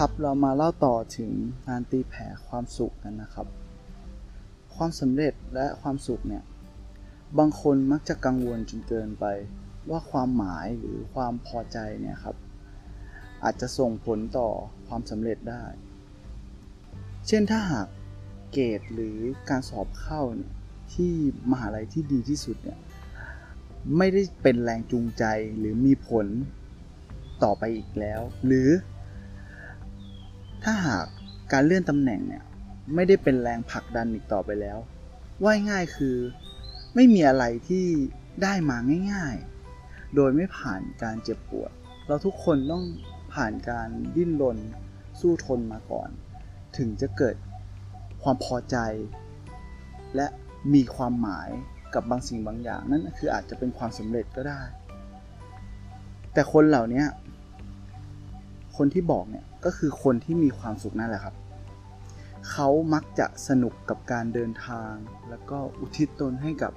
ครับเรามาเล่าต่อถึงการตีแผ่ความสุขกันนะครับ ความสำเร็จและความสุขเนี่ยบางคนมักจะกังวลจนเกินไปว่าความหมายหรือความพอใจเนี่ยครับ อาจจะส่งผลต่อความสำเร็จได้ เช่นถ้าหากเกรดหรือการสอบเข้าเนี่ยที่มหาลัยที่ดีที่สุดเนี่ยไม่ได้เป็นแรงจูงใจหรือมีผลต่อไปอีกแล้ว หรือ ถ้าหากการเลื่อนตำแหน่งเนี่ยไม่ได้เป็นแรงผลักดันอีกต่อไปแล้ว ว่ายง่ายคือไม่มีอะไรที่ได้มาง่าย ๆ โดยไม่ผ่านการเจ็บปวด เราทุกคนต้องผ่านการดิ้นรนสู้ทนมาก่อน ถึงจะเกิดความพอใจ และมีความหมายกับบางสิ่งบางอย่าง นั่นคืออาจจะเป็นความสำเร็จก็ได้ แต่คนเหล่านี้คนที่บอกเนี่ย ก็คือคนที่มีความสุขนั่นแหละครับ เขามักจะสนุกกับการเดินทาง แล้วก็อุทิศตนให้กับ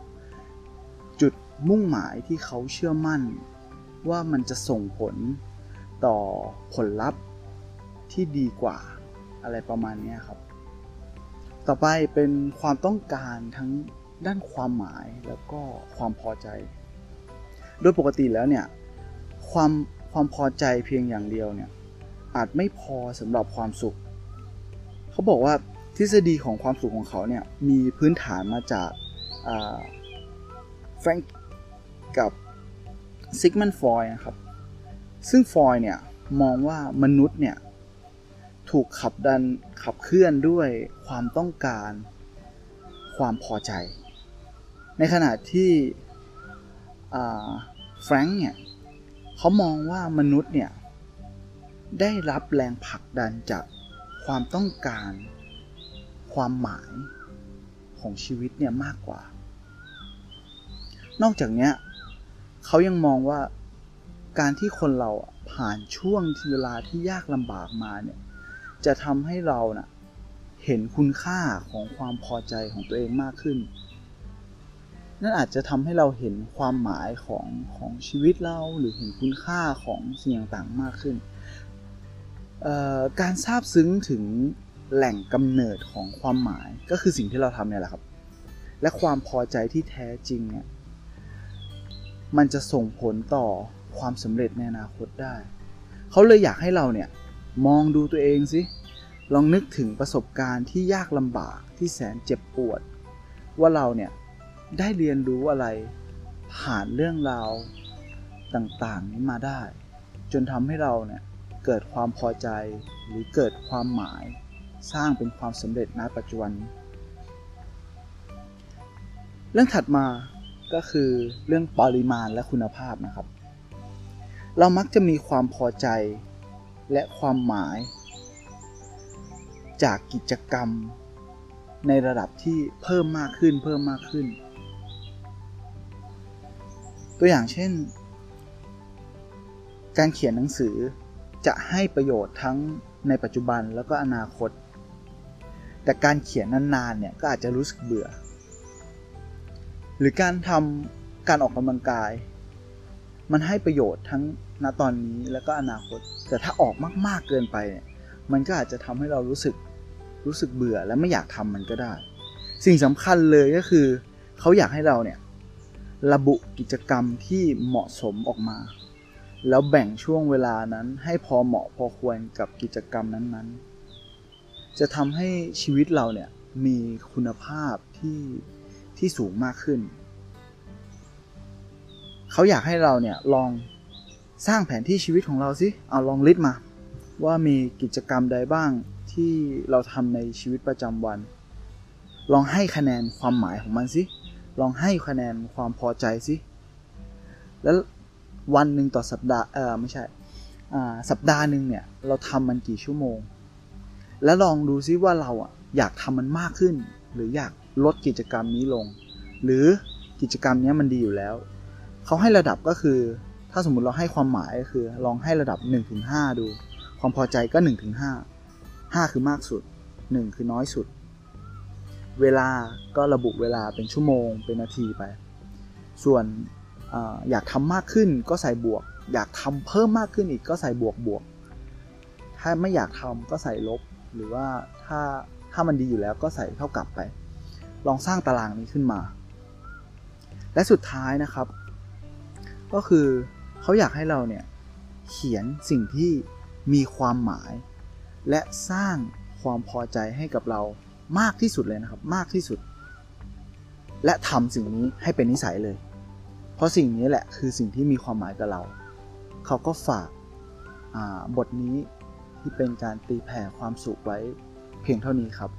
จุดมุ่งหมายที่เขาเชื่อมั่น ว่ามันจะส่งผลต่อผลลัพธ์ที่ดีกว่าอะไรประมาณนี้ครับ ต่อไปเป็นความต้องการทั้งด้านความหมายแล้วก็ความพอใจ โดยปกติแล้วเนี่ยความความพอใจเพียงอย่างเดียวเนี่ย อาจไม่พอสำหรับความสุข เขาบอกว่าทฤษฎีของความสุขของเขาเนี่ยมีพื้นฐานมาจากแฟรงก์กับซิกมันฟอยนะครับ ซึ่งฟอยเนี่ยมองว่ามนุษย์เนี่ยถูกขับดันขับเคลื่อนด้วยความต้องการความพอใจ ในขณะที่แฟรงก์เนี่ยเขามองว่ามนุษย์เนี่ย ได้รับแรงผลักดันจากความต้องการ ความหมายของชีวิตเนี่ยมากกว่า นอกจากนี้เขายังมองว่าการที่คนเราผ่านช่วงเวลาที่ยากลำบากมาเนี่ยจะทำให้เรานะ่ะเห็นคุณค่าของความพอใจของตัวเองมากขึ้น นั่นอาจจะทำให้เราเห็นความหมายของของชีวิตเราหรือเห็นคุณค่าของสิ่งต่างๆมากขึ้น การทราบซึ้งถึงแหล่งกำเนิดของความหมายก็คือสิ่งที่เราทำเนี่ยแหละครับ และความพอใจที่แท้จริงเนี่ยมันจะส่งผลต่อความสำเร็จในอนาคตได้ เขาเลยอยากให้เราเนี่ยมองดูตัวเองสิลองนึกถึงประสบการณ์ที่ยากลำบากที่แสนเจ็บปวด ว่าเราเนี่ยได้เรียนรู้อะไรผ่านเรื่องราวต่างๆนี้มาได้ จนทำให้เราเนี่ย เกิดความพอใจ หรือเกิดความหมาย สร้างเป็นความสำเร็จณปัจจุบัน เรื่องถัดมาก็คือเรื่องปริมาณและคุณภาพนะครับ เรามักจะมีความพอใจและความหมาย จากกิจกรรม ในระดับที่เพิ่มมากขึ้นเพิ่มมากขึ้น ตัวอย่างเช่น การเขียนหนังสือ จะให้ประโยชน์ทั้งในปัจจุบันแล้วก็อนาคต แต่การเขียนนานๆเนี่ยก็อาจจะรู้สึกเบื่อ หรือการทำการออกกำลังกาย มันให้ประโยชน์ทั้งณตอนนี้แล้วก็อนาคต แต่ถ้าออกมากๆเกินไปเนี่ยมันก็อาจจะทำให้เรารู้สึกรู้สึกเบื่อและไม่อยากทำมันก็ได้ สิ่งสำคัญเลยก็คือ เขาอยากให้เราเนี่ยระบุกิจกรรมที่เหมาะสมออกมา แล้วแบ่งช่วงเวลานั้นให้พอเหมาะพอควรกับกิจกรรมนั้นๆ จะทำให้ชีวิตเราเนี่ยมีคุณภาพที่ที่สูงมากขึ้น เขาอยากให้เราเนี่ยลองสร้างแผนที่ชีวิตของเราสิ เอาลองลิสต์มา ว่ามีกิจกรรมใดบ้างที่เราทำในชีวิตประจำวัน ลองให้คะแนนความหมายของมันสิ ลองให้คะแนนความพอใจสิ แล้ว วันหนึ่งต่อสัปดาห์เออไม่ใช่สัปดาห์หนึ่งเนี่ยเราทำมันกี่ชั่วโมง แล้วลองดูซิว่าเราอะอยากทำมันมากขึ้น หรืออยากลดกิจกรรมนี้ลง หรือกิจกรรมนี้มันดีอยู่แล้ว เขาให้ระดับก็คือ ถ้าสมมุติเราให้ความหมายก็คือ ลองให้ระดับ 1-5 ดู ความพอใจก็ 1-5 5 คือมากสุด 1 คือน้อยสุด เวลาก็ระบุเวลาเป็นชั่วโมงเป็นนาทีไป ส่วน อยากทำมากขึ้นก็ใส่บวก อยากทำเพิ่มมากขึ้นอีกก็ใส่บวกบวก ถ้าไม่อยากทำก็ใส่ลบ หรือว่าถ้าถ้ามันดีอยู่แล้วก็ใส่เท่ากับไป ลองสร้างตารางนี้ขึ้นมา และสุดท้ายนะครับ ก็คือเขาอยากให้เราเนี่ยเขียนสิ่งที่มีความหมาย และสร้างความพอใจให้กับเรามากที่สุดเลยนะครับ มากที่สุด และทำสิ่งนี้ให้เป็นนิสัยเลย เพราะสิ่งนี้แหละคือสิ่งที่มีความหมายกับเรา เขาก็ฝากบทนี้ที่เป็นการตีแผ่ความสุขไว้เพียงเท่านี้ครับ